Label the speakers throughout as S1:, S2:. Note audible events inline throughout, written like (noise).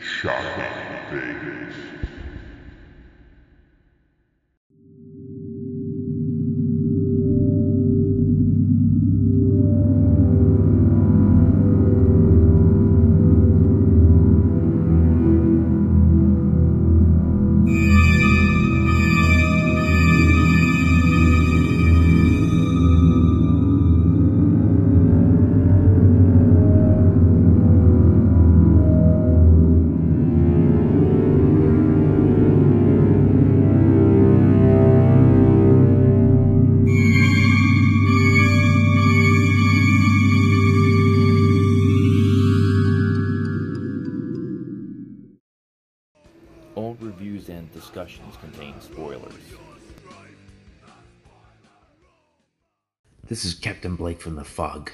S1: Shocking things.
S2: Spoilers. This is Captain Blake from the Fog.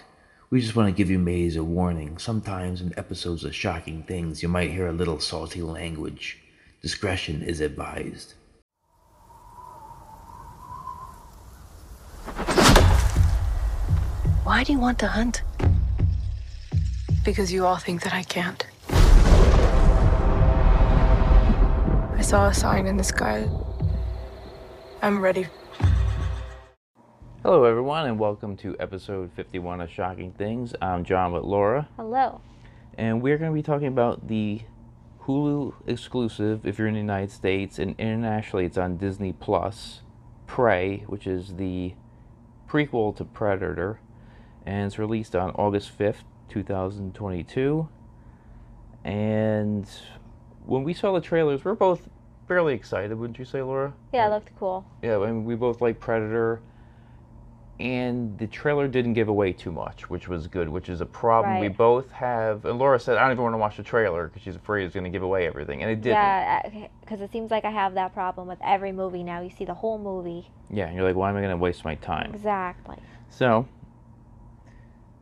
S2: We just want to give you maids a warning. Sometimes in episodes of shocking things, you might hear a little salty language. Discretion is advised.
S3: Why do you want to hunt?
S4: Because you all think that I can't. I saw a sign in the sky. I'm ready.
S2: Hello, everyone, and welcome to episode 51 of Shocking Things. I'm John with Laura,
S5: Hello.
S2: and we're going to be talking about the Hulu exclusive if you're in the United States, and internationally it's on Disney Plus. Prey, which is the prequel to Predator, and it's released on August 5th, 2022. And when we saw the trailers, we are both fairly excited, wouldn't you say, Laura?
S5: Yeah, it looked cool.
S2: Yeah, I mean, we both like Predator, and the trailer didn't give away too much, which was good, which is a problem we both have. And Laura said, I don't even want to watch the trailer because she's afraid it's going to give away everything, and it didn't.
S5: Yeah, uh, because it seems like I have that problem with every movie now. You see the whole movie.
S2: Yeah, and you're like, why am I going to waste my time?
S5: Exactly.
S2: So,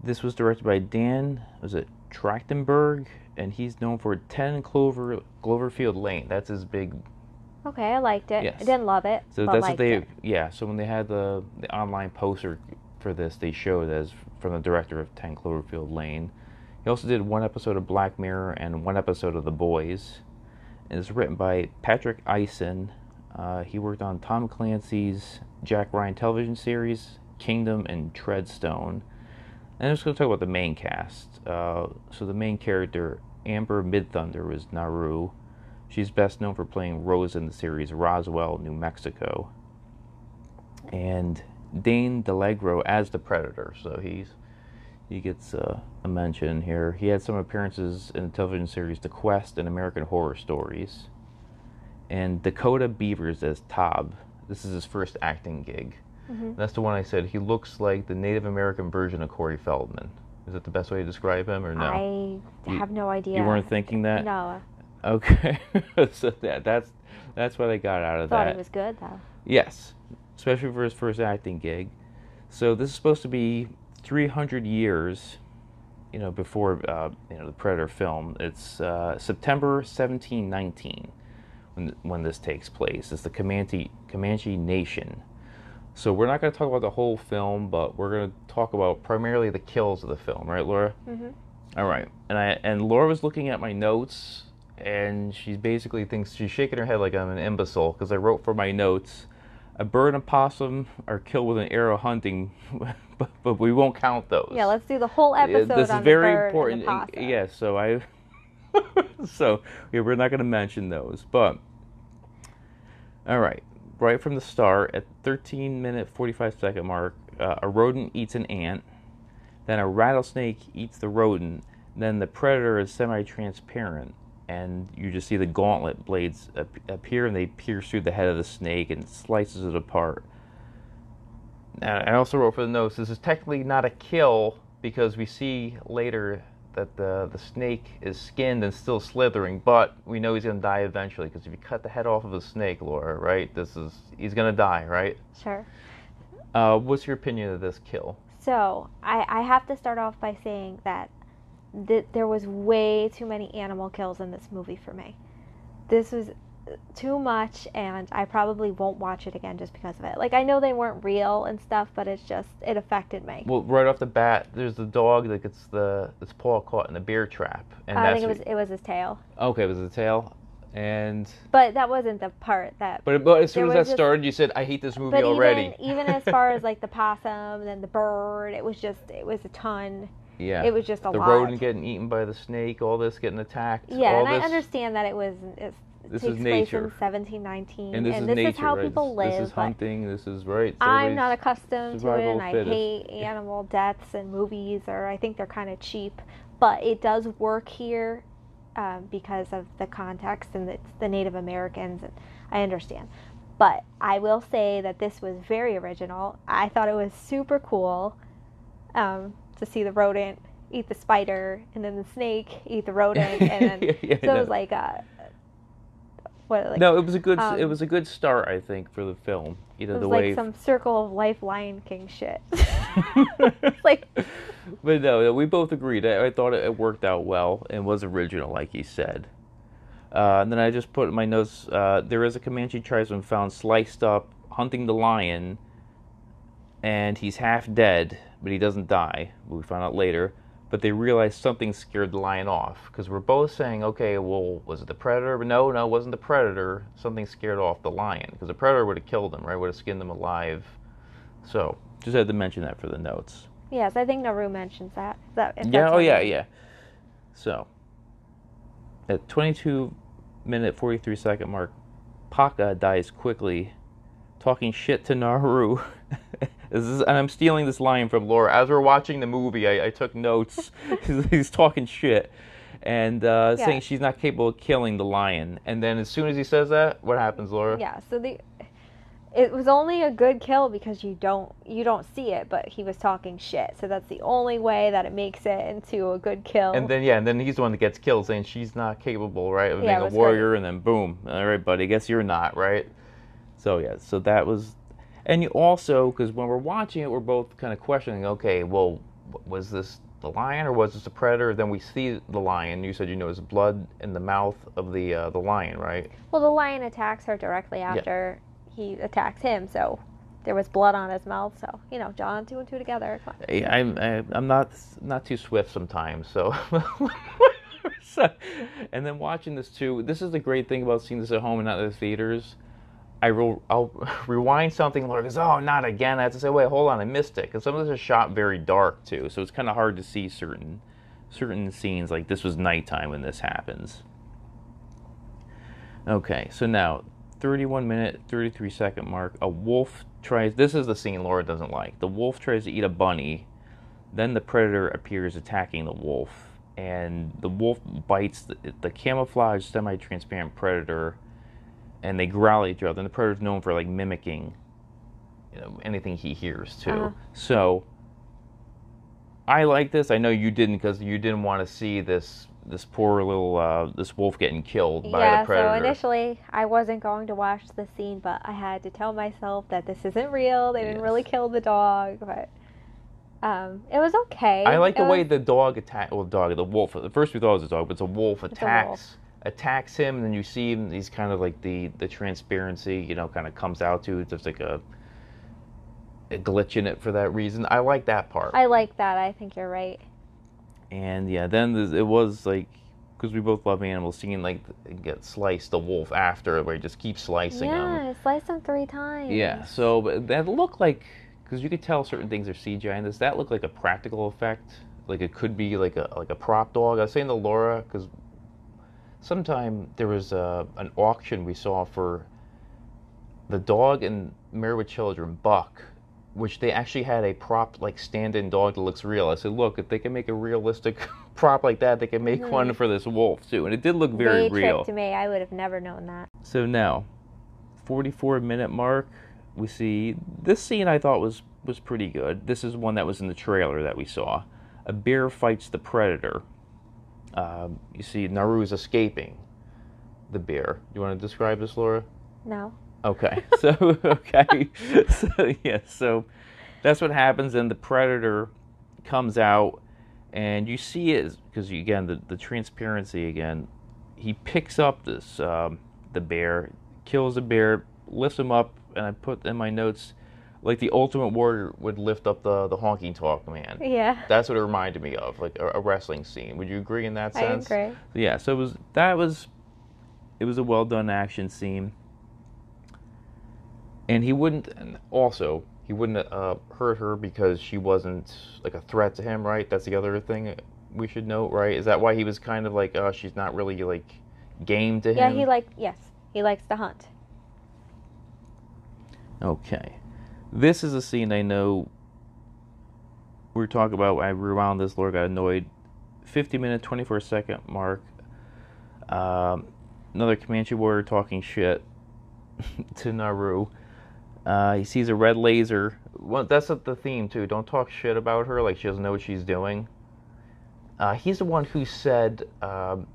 S2: this was directed by Dan, was it Trachtenberg? And he's known for 10 Clover Cloverfield Lane. That's his big.
S5: Okay, I liked it.
S2: Yes.
S5: I didn't love it,
S2: So that's what they.
S5: it.
S2: Yeah. So when they had the the online poster for this, they showed as from the director of 10 Cloverfield Lane. He also did one episode of Black Mirror and one episode of The Boys. And it's written by Patrick Aison. Uh, he worked on Tom Clancy's Jack Ryan television series, Kingdom, and Treadstone. And I'm just going to talk about the main cast. Uh, so the main character, Amber Midthunder, was Naru. She's best known for playing Rose in the series Roswell, New Mexico. And Dane DiLiegro as the Predator. So he's he gets uh, a mention here. He had some appearances in the television series The Quest and American Horror Stories. And Dakota Beavers as Tob. This is his first acting gig.
S5: Mm-hmm.
S2: That's the one I said. He looks like the Native American version of Corey Feldman. Is that the best way to describe him, or no?
S5: I
S2: You-
S5: have no idea.
S2: You weren't thinking that?
S5: No,
S2: Okay, (laughs) so that that's that's what I got out of
S5: thought
S2: that.
S5: it was good though.
S2: Yes, especially for his first acting gig. So this is supposed to be 300 years, you know, before uh, you know the Predator film. It's uh, September 1719 when when this takes place. It's the Comanche Comanche Nation. So we're not going to talk about the whole film, but we're going to talk about primarily the kills of the film, right, Laura?
S5: Mm-hmm.
S2: All right, and I and Laura was looking at my notes, and she basically thinks she's shaking her head like I'm an imbecile because I wrote for my notes, a bird and possum are killed with an arrow hunting, (laughs) but, but we won't count those.
S5: Yeah, let's do the whole episode
S2: this is very important.
S5: and possum.
S2: yeah, so I, (laughs) so yeah, we're not going to mention those, but all right, right from the start at 13 minute 45 second mark, uh, a rodent eats an ant, then a rattlesnake eats the rodent, then the predator is semi-transparent, and you just see the gauntlet blades appear and they pierce through the head of the snake and slices it apart. Now, I also wrote for the notes this is technically not a kill because we see later that the the snake is skinned and still slithering, but we know he's gonna die eventually because if you cut the head off of a snake, Laura, right? This is he's gonna die, right?
S5: Sure.
S2: Uh, what's your opinion of this kill?
S5: So I, I have to start off by saying that th- there was way too many animal kills in this movie for me. This was uh, too much, and I probably won't watch it again just because of it. Like I know they weren't real and stuff, but it's just it affected me.
S2: Well, right off the bat, there's the dog that gets the its paw caught in the bear trap, and
S5: I
S2: that's
S5: think it was it was his tail,
S2: okay. It was the tail, and
S5: but that wasn't the part that.
S2: but but as soon as that
S5: just-
S2: started, you said, "I hate this movie
S5: but
S2: already."
S5: even even as far as (laughs) like the possum and then the bird, it was just it was a ton.
S2: Yeah,
S5: It was just a
S2: the
S5: lot.
S2: rodent getting eaten by the snake, all this getting attacked.
S5: Yeah,
S2: all
S5: and
S2: this,
S5: I understand that it was it
S2: This
S5: takes
S2: is
S5: place
S2: nature.
S5: in 1719,
S2: and this is
S5: this
S2: nature,
S5: is how
S2: right?
S5: people live.
S2: This is hunting. This is right.
S5: I'm not accustomed to it, and I
S2: fittest.
S5: hate animal deaths and movies, or I think they're kind of cheap. But it does work here um, because of the context and it's the Native Americans, and I understand. But I will say that this was very original. I thought it was super cool um, to see the rodent eat the spider, and then the snake eat the rodent, and then (laughs)
S2: Yeah,
S5: so
S2: no.
S5: it was like a what like
S2: no, it was a good. it
S5: um,
S2: was a good start, I think, for the film. You know,
S5: it was
S2: the
S5: like
S2: way.
S5: some Circle of Life Lion King shit. (laughs) like (laughs)
S2: but no, we both agreed. I, I thought it, it worked out well and was original, like he said. Uh, and then I just put in my notes. Uh, there is a Comanche tribesman found sliced up hunting the lion, and he's half dead, but he doesn't die. We find out later. But they realize something scared the lion off because we're both saying, okay, well, was it the predator? But no, no, it wasn't the predator. Something scared off the lion because the predator would have killed him, right? Would have skinned them alive. So just had to mention that for the notes.
S5: yes, I think Naru mentions that. That
S2: Yeah, oh yeah, yeah. So, at 22 minute 43 second mark, Paka dies quickly, talking shit to Naru. (laughs) this is, and I'm stealing this line from Laura. As we're watching the movie, I, I took notes. (laughs) (laughs) he's, he's talking shit and uh,
S5: Yeah.
S2: saying she's not capable of killing the lion. And then as soon as he says that, what happens, Laura?
S5: Yeah, so the it was only a good kill because you don't you don't see it, but he was talking shit. So that's the only way that it makes it into a good kill.
S2: And then yeah, and then he's the one that gets killed, saying she's not capable, right, of
S5: Yeah,
S2: being a warrior. And then boom, all right, buddy, guess you're not, right? So yeah, so that was, and you also because when we're watching it, we're both kind of questioning. Okay, well, was this the lion or was this a predator? Then we see the lion. You said you know his blood in the mouth of the uh, the lion, right?
S5: well, the lion attacks her directly after he attacks him, so there was blood on his mouth. So you know, John, two and two together.
S2: I- I'm I'm not not too swift sometimes, (laughs) so. and then watching this too. This is the great thing about seeing this at home and not in the theaters. I will I'll (laughs) rewind something. Laura goes, "Oh, not again!" I have to say, "Wait, hold on, I missed it." Because some of this is shot very dark too, so it's kind of hard to see certain certain scenes. Like this was nighttime when this happens. Okay, so now 31 minute 33 second mark. A wolf tries. This is the scene Laura doesn't like. The wolf tries to eat a bunny. Then the predator appears attacking the wolf, and the wolf bites the, the camouflaged, semi-transparent predator, and they growl at each other. And the predator's known for like mimicking, you know, anything he hears too.
S5: Uh-huh.
S2: So I like this. I know you didn't because you didn't want to see this this poor little uh, this wolf getting killed by
S5: yeah,
S2: the predator.
S5: so initially I wasn't going to watch the scene, but I had to tell myself that this isn't real. They didn't
S2: Yes.
S5: really kill the dog, but um, it was okay.
S2: I like
S5: It
S2: the way the dog attack. Well, dog, the wolf. At first we thought it was a dog, but it's a wolf
S5: a
S2: attacks. Attacks him, and then you see him. He's kind of like the the transparency, you know, kind of comes out to it. There's like a, a glitch in it for that reason. I like that part.
S5: I like that. I think you're right.
S2: and yeah, then it was like because we both love animals, seeing like get sliced the wolf after, where he just keeps slicing him.
S5: yeah, I sliced him three times.
S2: Yeah, so but that looked like because you could tell certain things are CGI in this. That looked like a practical effect. Like it could be like a like a prop dog. I was saying to Laura because sometime there was a, an auction we saw for the dog and Married with Children Buck, which they actually had a prop like stand-in dog that looks real. I said, look, if they can make a realistic (laughs) prop like that, they can make mm-hmm. one for this wolf too. And it did look very
S5: they
S2: real.
S5: to me. I would have never known that.
S2: So now, 44 minute mark, we see this scene I thought was was pretty good. This is one that was in the trailer that we saw. A bear fights the predator. Um, you see Naru is escaping the bear. You want to describe this, Laura?
S5: No.
S2: Okay. (laughs) So okay. (laughs) so yeah. So that's what happens, and the predator comes out, and you see it because again the the transparency again. He picks up this um, the bear, kills the bear, lifts him up, and I put in my notes like the Ultimate Warrior would lift up the the Honky Tonk Man.
S5: Yeah.
S2: That's what it reminded me of, like a, a wrestling scene. Would you agree in that sense?
S5: I agree.
S2: Yeah. So it was that was it was a well done action scene, and he wouldn't. And also, he wouldn't uh, hurt her because she wasn't like a threat to him, right? That's the other thing we should note, right? Is that why he was kind of like, uh, she's not really like game to
S5: Yeah,
S2: him?
S5: Yeah, he like yes, he likes to hunt.
S2: Okay. This is a scene I know we were talking about. I rewound this, Laura got annoyed. 50 minute, 24 second mark. Um, another Comanche warrior talking shit (laughs) to Naru. Uh, he sees a red laser. Well, that's the theme, too. Don't talk shit about her like she doesn't know what she's doing. Uh, he's the one who said um,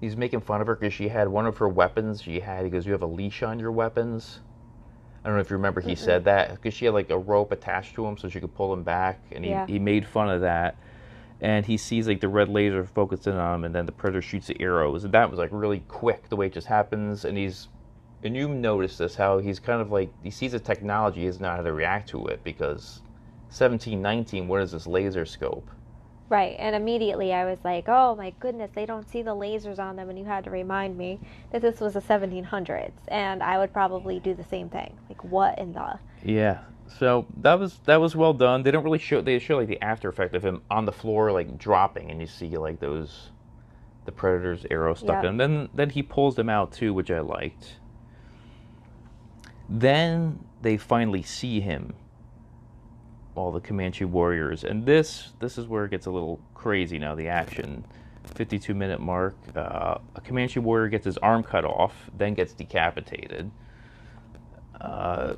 S2: he's making fun of her because she had one of her weapons. She had, he goes, You have a leash on your weapons. I don't know if you remember he said that because she had like a rope attached to him so she could pull him back, and he,
S5: Yeah.
S2: he made fun of that. And he sees like the red laser focused in on him, and then the predator shoots the arrows, and that was like really quick the way it just happens. And he's and you notice this how he's kind of like he sees the technology, he doesn't know how to react to it because 1719, what is this laser scope?
S5: Right, and immediately I was like, "Oh my goodness, they don't see the lasers on them," and you had to remind me that this was the 1700s, and I would probably do the same thing. Like, what in the?
S2: Yeah. So that was that was well done. They don't really show they show like the after effect of him on the floor like dropping and you see like those the predator's arrow stuck
S5: Yep.
S2: in him. Then then he pulls them out too, which I liked. Then they finally see him. All the Comanche warriors. And this this is where it gets a little crazy now, the action. 52 minute mark. Uh, a Comanche warrior gets his arm cut off, then gets decapitated. Uh,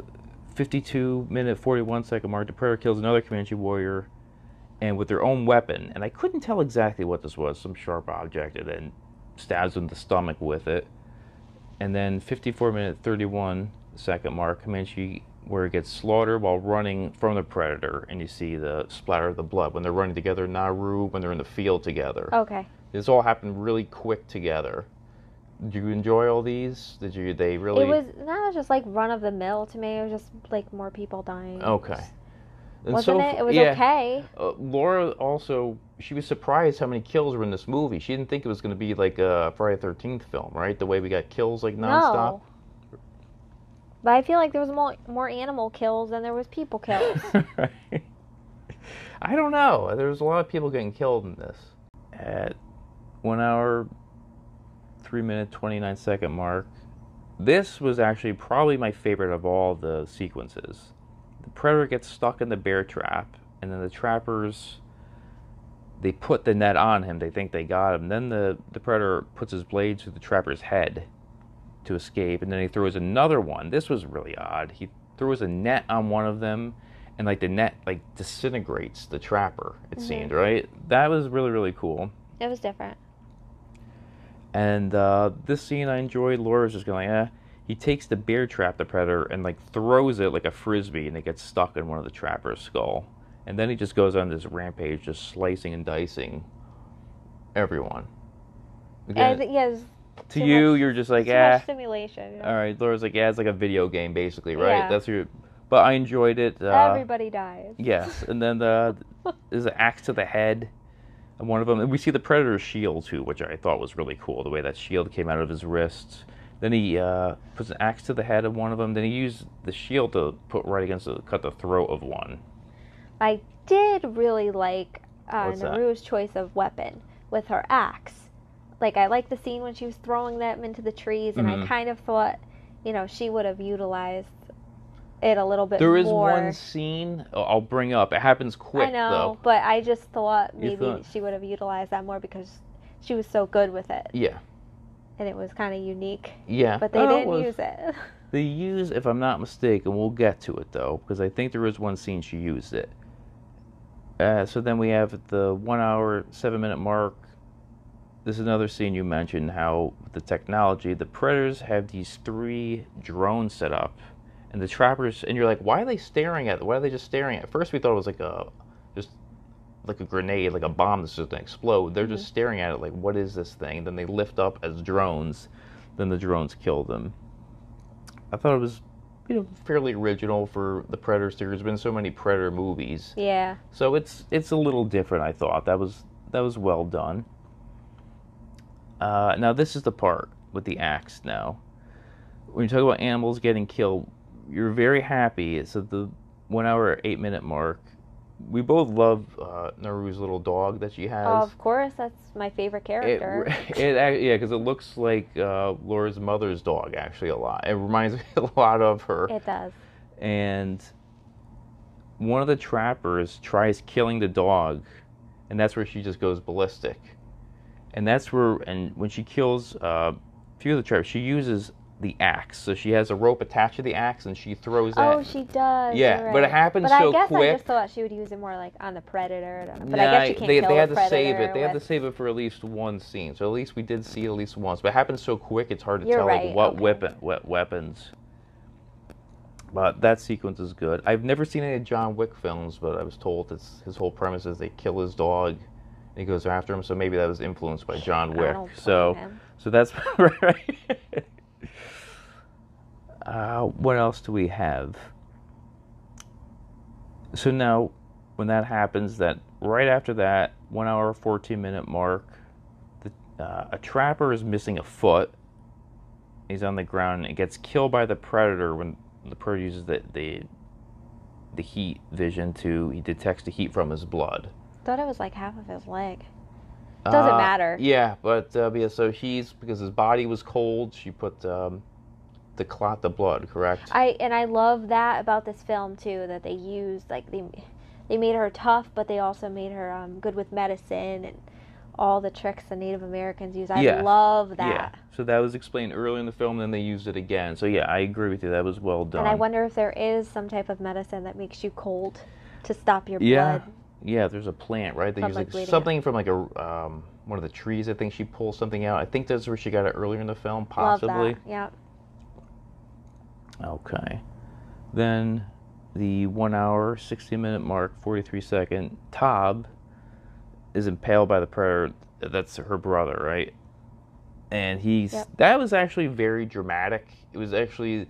S2: 52 minute 41 second mark, the predator kills another Comanche warrior, and with their own weapon. And I couldn't tell exactly what this was, some sharp object, and then stabs him in the stomach with it. And then 54 minute 31 second mark, Comanche warrior gets slaughtered while running from the predator, and you see the splatter of the blood when they're running together. Naru when they're in the field together.
S5: Okay.
S2: This all happened really quick together. Did you enjoy all these? Did you? They really?
S5: It was not just like run of the mill to me. It was just like more people dying.
S2: Okay. And
S5: Wasn't
S2: so
S5: it? It was
S2: yeah,
S5: okay.
S2: Uh, Laura also she was surprised how many kills were in this movie. She didn't think it was going to be like a Friday Thirteenth film, right? The way we got kills like nonstop.
S5: No. But I feel like there was more more animal kills than there was people (laughs) kills.
S2: Right. I don't know. There was a lot of people getting killed in this. At one hour, three minute, twenty nine second mark, this was actually probably my favorite of all the sequences. The predator gets stuck in the bear trap, and then the trappers they put the net on him. They think they got him. Then the the predator puts his blade through the trapper's head to escape, and then he throws another one. This was really odd. He throws a net on one of them, and like the net like disintegrates the trapper. It
S5: Mhm.
S2: seemed right. That was really really cool.
S5: it was different.
S2: And uh, this scene I enjoyed. Laura's just going, eh. He takes the bear trap, the predator, and like throws it like a frisbee, and it gets stuck in one of the trapper's skull. And then he just goes on this rampage, just slicing and dicing everyone. Again,
S5: yes,
S2: to
S5: too
S2: you,
S5: much-
S2: you're just like, ah.
S5: stimulation. know?
S2: All right, Laura's like, yeah, it's like a video game, basically, right?
S5: Yeah.
S2: That's your. But I enjoyed it. Uh,
S5: Everybody dies.
S2: Yes, and then the, (laughs) there's an axe to the head, of one of them, and we see the predator's shield too, which I thought was really cool. The way that shield came out of his wrist. Then he uh, puts an axe to the head of one of them. Then he used the shield to put right against the cut the throat of one.
S5: I did really like uh, Naru's choice of weapon with her axe. Like I liked the scene when she was throwing them into the trees, and
S2: Mhm.
S5: I kind of thought, you know, she would have utilized it a little bit more.
S2: There is
S5: more.
S2: one scene oh, I'll bring up. It happens quick
S5: I know,
S2: though.
S5: but I just thought maybe
S2: thought-
S5: she would have utilized that more because she was so good with it,
S2: Yeah,
S5: and it was kind of unique.
S2: yeah.
S5: But they
S2: Oh,
S5: didn't
S2: was-
S5: use it. (laughs)
S2: They use, if I'm not mistaken, we'll get to it though, because I think there is one scene she used it. Uh, so then we have the one hour, seven minute mark. This is another scene you mentioned how with the technology, the predators have these three drones set up, and the trappers, and you're like, why are they staring at? Why are they just staring at? First, we thought it was like a, just like a grenade, like a bomb that's just gonna explode. They're just mm-hmm. staring at it like, what is this thing? then they lift up as drones. then the drones kill them. I thought it was, you know, fairly original for the Predator series. There's been so many Predator movies,
S5: Yeah.
S2: so it's it's a little different. I thought that was that was well done. Uh, now this is the part with the axe. Now, when you talk about animals getting killed, you're very happy. It's at the one hour eight minute mark. We both love uh, Naru's little dog that she has.
S5: Of course, that's my favorite character. (laughs)
S2: it, ac- yeah, because it looks like uh, Laura's mother's dog actually a lot. It reminds (laughs) me a lot of her.
S5: it does.
S2: And one of the trappers tries killing the dog, and that's where she just goes ballistic. And that's where, and when she kills uh, a few of the trappers, she uses the axe. So she has a rope attached to the axe, and she throws that.
S5: Oh, she does.
S2: Yeah,
S5: you're
S2: but it
S5: right.
S2: happens
S5: but
S2: so quick.
S5: I guess I just thought she would use it more like on the predator. But
S2: Nah,
S5: I guess you can't
S2: they,
S5: kill
S2: they had to save it. They had to save it for at least one scene. So at least we did see it at least once. But it happened so quick, it's hard to
S5: You're
S2: tell
S5: right,
S2: like what
S5: okay.
S2: weapon, what weapons. But that sequence is good. I've never seen any John Wick films, but I was told it's his whole premise is they kill his dog, he goes after him. So maybe that was influenced by John Wick. So,
S5: him.
S2: so that's (laughs) right. uh, what else do we have? So now, when that happens, that right after that, one hour fourteen minute mark, the, uh, a trapper is missing a foot. He's on the ground and gets killed by the predator when the predator uses the the, the heat vision to he detects the heat from his blood.
S5: Thought it was like half of his leg. Doesn't
S2: Uh,
S5: matter.
S2: Yeah, but uh, yeah, so he's because his body was cold. She put um, the clot the blood, correct?
S5: I and I love that about this film too that they used like they they made her tough, but they also made her um, good with medicine and all the tricks the Native Americans use. I
S2: Yeah.
S5: love
S2: Yeah.
S5: that.
S2: So that was explained early in the film, then they used it again. So yeah, I agree with you. That was well done.
S5: And I wonder if there is some type of medicine that makes you cold to stop your
S2: Yeah.
S5: blood.
S2: Yeah, there's a plant, right? They use
S5: like, bleeding
S2: something from like a um, one of the trees. I think she pulls something out. I think that's where she got it earlier in the film, possibly.
S5: Love that. Yeah.
S2: Okay. Then the one hour, 60 minute mark, 43 second, Tob is impaled by the predator. That's her brother, right? And he's
S5: Yep.
S2: that was actually very dramatic. It was actually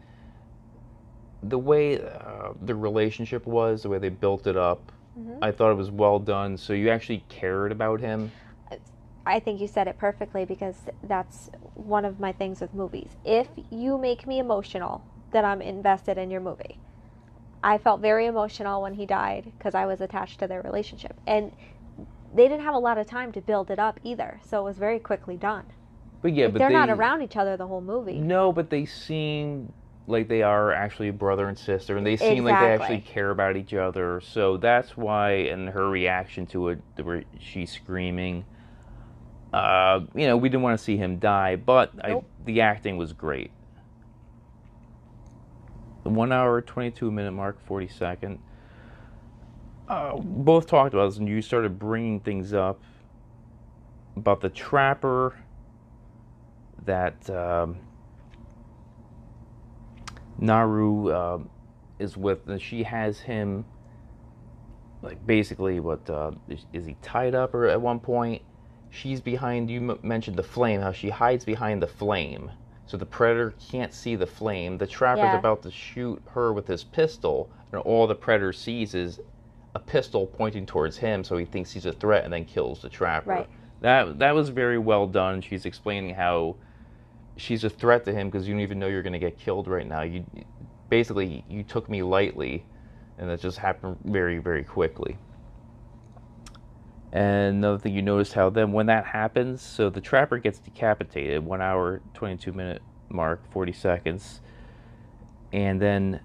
S2: the way uh, the relationship was, the way they built it up.
S5: Mhm.
S2: I thought it was well done. So you actually cared about him.
S5: I think you said it perfectly because that's one of my things with movies. If you make me emotional, then I'm invested in your movie. I felt very emotional when he died because I was attached to their relationship. And they didn't have a lot of time to build it up either, so it was very quickly done.
S2: But yeah,
S5: Like,
S2: but
S5: they're
S2: they,
S5: not around each other the whole movie.
S2: No, but they seem like they are actually brother and sister, and they seem like they actually care about each other. So that's why, and her reaction to it, where she's screaming. Uh, you know, we didn't want to see him die, but
S5: Nope.
S2: I, the acting was great. The one hour, twenty-two minute mark, forty second. Uh, both talked about this, and you started bringing things up about the trapper that um, Naru um is with, and she has him like basically what uh, is, is he tied up or at one point? She's behind you m- mentioned the flame how she hides behind the flame. So the predator can't see the flame. The trapper's
S5: Yeah.
S2: about to shoot her with his pistol and all the predator sees is a pistol pointing towards him so he thinks he's a threat and then kills the trapper.
S5: Right.
S2: that that was very well done. She's explaining how she's a threat to him because you don't even know you're going to get killed right now. You basically you took me lightly and that just happened very very quickly. And another thing you noticed how then when that happens so the trapper gets decapitated one hour 22 minute mark 40 seconds. And then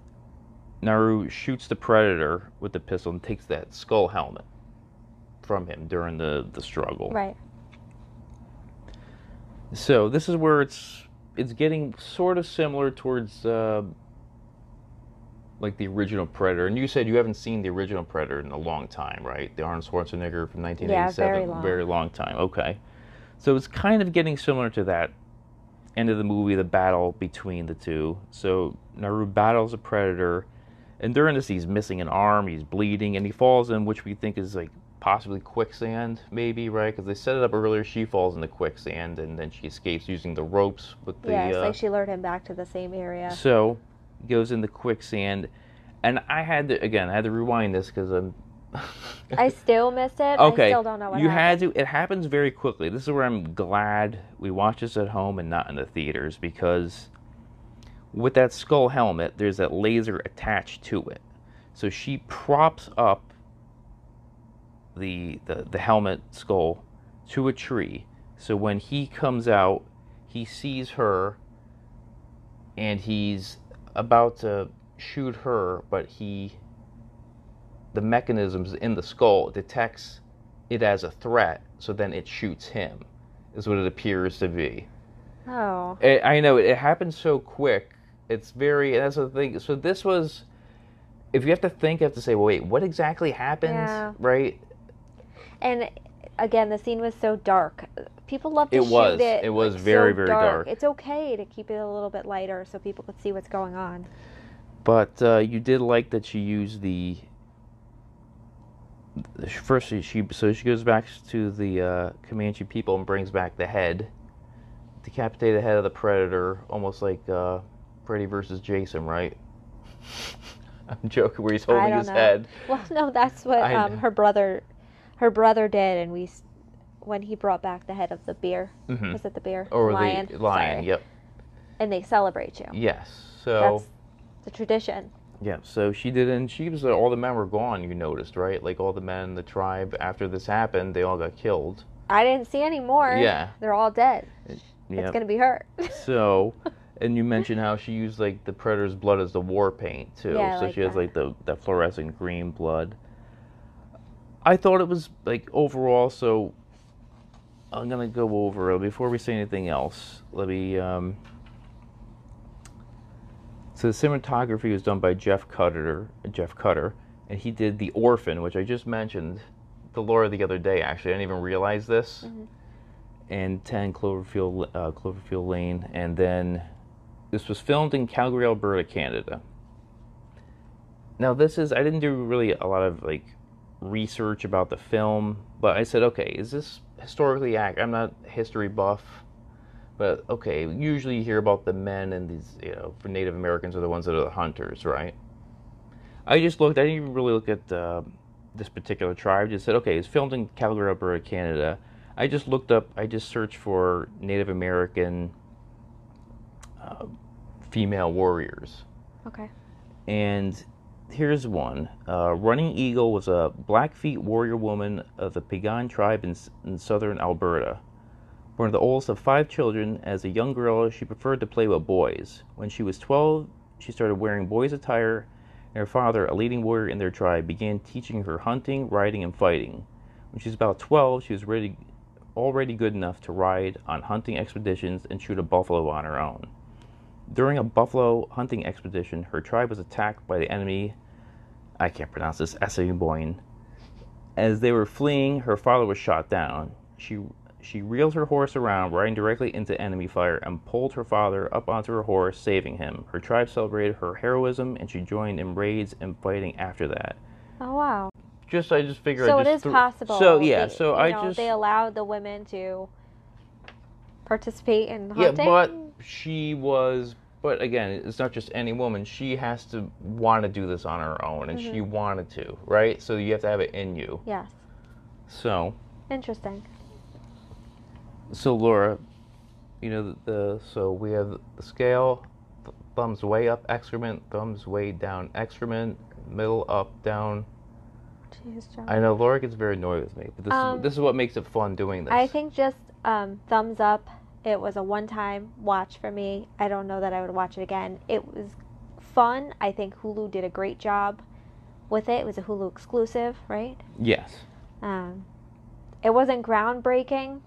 S2: naru shoots the predator with the pistol and takes that skull helmet from him during the the struggle.
S5: Right.
S2: so this is where it's it's getting sort of similar towards uh, like the original Predator. And you said you haven't seen the original Predator in a long time, right? The Arnold Schwarzenegger from 1987.
S5: very long.
S2: Very long time. Okay. So it's kind of getting similar to that end of the movie, the battle between the two. So Naru battles a Predator, and during this he's missing an arm, he's bleeding, and he falls in which we think is like possibly quicksand, maybe right? Because they set it up earlier. She falls into quicksand and then she escapes using the ropes with the.
S5: yeah, it's
S2: uh,
S5: like she lured him back to the same area.
S2: So goes into quicksand, and I had to again. I had to rewind this because I'm. (laughs)
S5: I still missed it.
S2: okay.
S5: I still don't know what
S2: you
S5: happened.
S2: had to. It happens very quickly. This is where I'm glad we watched this at home and not in the theaters because with that skull helmet, there's that laser attached to it. So she props up the, the, the helmet skull to a tree. So when he comes out, he sees her and he's about to shoot her, but he the mechanisms in the skull detects it as a threat, so then it shoots him. Is what it appears to be.
S5: Oh.
S2: It, I know it, it happens so quick. It's very. That's the thing. So this was. If you have to think, you have to say, well, wait, what exactly happened?
S5: Yeah.
S2: Right?
S5: And again, the scene was so dark. People love to
S2: It
S5: shoot
S2: was.
S5: it.
S2: It was
S5: like,
S2: very,
S5: so
S2: very dark.
S5: It's okay to keep it a little bit lighter so people could see what's going on.
S2: But uh, you did like that she used the. First, she, so she goes back to the uh, Comanche people and brings back the head, decapitate the head of the predator, almost like uh, Freddy versus Jason, right? (laughs) I'm joking. Where he's
S5: I
S2: holding
S5: don't
S2: his
S5: know.
S2: head.
S5: Well, no, that's what um, her brother, her brother did, and we, when he brought back the head of the bear,
S2: Mhm.
S5: was it the bear?
S2: Or
S5: lion.
S2: the lion.
S5: Sorry.
S2: Yep.
S5: And they celebrate you.
S2: Yes. So.
S5: That's the tradition.
S2: Yeah, so she did, and she was all the men were gone. You noticed, right? Like all the men in the tribe after this happened, they all got killed.
S5: I didn't see any more.
S2: Yeah.
S5: They're all dead. It's gonna be her. (laughs)
S2: So, and you mentioned how she used like the predator's blood as the war paint too.
S5: Yeah,
S2: so
S5: like
S2: she has
S5: that.
S2: like the that fluorescent green blood. I thought it was like overall. So I'm gonna go over before we say anything else. Let me. Um, so the cinematography was done by Jeff Cutter. Jeff Cutter, and he did the Orphan, which I just mentioned, the Laura the other day. Actually, I didn't even realize this. And 10 Cloverfield uh, Cloverfield Lane, and then this was filmed in Calgary, Alberta, Canada. Now this is I didn't do really a lot of like research about the film, but I said, okay, is this historically accurate? I'm not a history buff, but okay. Usually you hear about the men and these, you know, for Native Americans are the ones that are the hunters, right? I just looked. I didn't even really look at uh, this particular tribe. Just said, okay, it's filmed in Calgary, Alberta, Canada. I just looked up. I just searched for Native American uh, female warriors,
S5: Okay.
S2: and here's one. Uh, Running Eagle was a Blackfeet warrior woman of the Piegan tribe in, in southern Alberta. Born of the oldest of five children, as a young girl, she preferred to play with boys. When she was 12, she started wearing boys' attire, and her father, a leading warrior in their tribe, began teaching her hunting, riding, and fighting. When she was about 12, she was ready, already good enough to ride on hunting expeditions and shoot a buffalo on her own. During a buffalo hunting expedition, her tribe was attacked by the enemy. I can't pronounce this. Assiniboine. As they were fleeing, her father was shot down. She she reeled her horse around, riding directly into enemy fire, and pulled her father up onto her horse, saving him. Her tribe celebrated her heroism, and she joined in raids and fighting after that.
S5: Oh wow.
S2: Just I just figured.
S5: So
S2: I
S5: it
S2: just
S5: is
S2: threw-
S5: possible.
S2: So yeah,
S5: They-
S2: so I
S5: know,
S2: just
S5: they allowed the women to participate in
S2: Yeah,
S5: hunting.
S2: but she was. But again, it's not just any woman. She has to want to do this on her own, and she
S5: Mm-hmm.
S2: wanted to, right? So you have to have it in you.
S5: yes,
S2: So,
S5: interesting.
S2: so Laura, you know the, the so we have the scale, th- thumbs way up excrement, thumbs way down excrement, middle up down.
S5: Jeez, John.
S2: I know Laura gets very annoyed with me, but this
S5: Um,
S2: is this is what makes it fun doing this.
S5: I think just um, thumbs up. It was a one-time watch for me. I don't know that I would watch it again. It was fun. I think Hulu did a great job with it. It was a Hulu exclusive, right?
S2: yes.
S5: Um, it wasn't groundbreaking,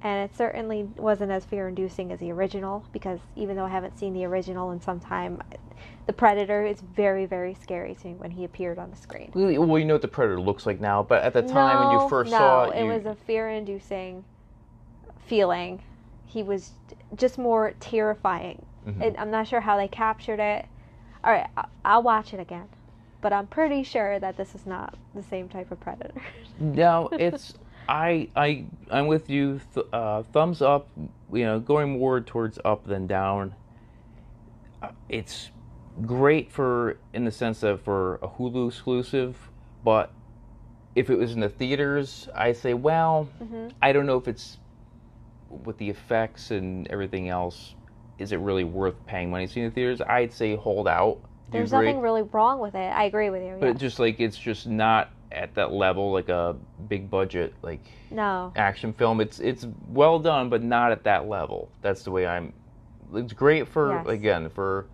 S5: and it certainly wasn't as fear-inducing as the original. Because even though I haven't seen the original in some time, the Predator is very, very scary to me when he appeared on the screen.
S2: Well, you know what the predator looks like now, but at the time when you first
S5: no,
S2: saw it,
S5: it
S2: you,
S5: was a fear-inducing feeling. He was just more terrifying.
S2: Mhm.
S5: It, I'm not sure how they captured it. All right, I- I'll watch it again, but I'm pretty sure that this is not the same type of predator. (laughs)
S2: no, it's I I I'm with you. Th- uh, thumbs up. You know, going more towards up than down. Uh, it's great for in the sense of for a Hulu exclusive, but if it was in the theaters, I say, well,
S5: hmm
S2: I don't know if it's with the effects and everything else. Is it really worth paying money to see in the theaters? I'd say hold out. Do
S5: There's nothing really wrong with it. I agree with you.
S2: But
S5: yeah.
S2: just like it's just not at that level, like a big budget, like
S5: no.
S2: action film. It's it's well done, but not at that level. That's the way I'm. It's great for
S5: Yes.
S2: again for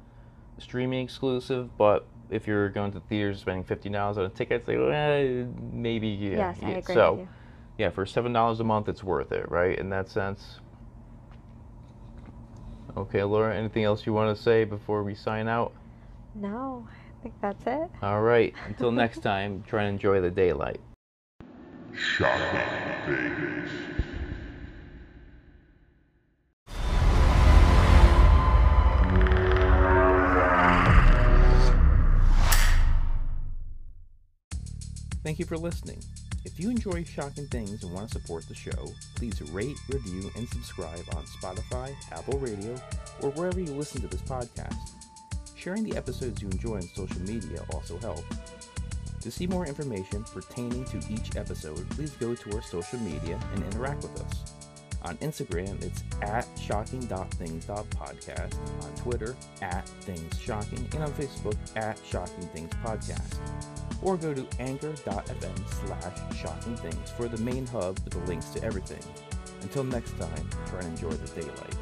S2: streaming exclusive, but if you're going to theaters spending fifty dollars on a ticket, say well, eh, maybe yeah.
S5: yes, I agree
S2: So
S5: with you.
S2: Yeah, for seven dollars a month, it's worth it, right? In that sense. Okay, Laura. Anything else you want to say before we sign out?
S5: No, I think that's it.
S2: All right. Until next time, try and enjoy the daylight.
S1: Shocking things.
S2: You for listening. If you enjoy Shocking Things and want to support the show, please rate, review, and subscribe on Spotify, Apple Radio, or wherever you listen to this podcast. Sharing the episodes you enjoy on social media also helps. To see more information pertaining to each episode, please go to our social media and interact with us. On Instagram, it's at shocking.things.podcast, on Twitter, at Things Shocking, and on Facebook, at Shocking Things Podcast or go to anchor.fm slash shocking things for the main hub with the links to everything. Until next time, try and enjoy the daylight.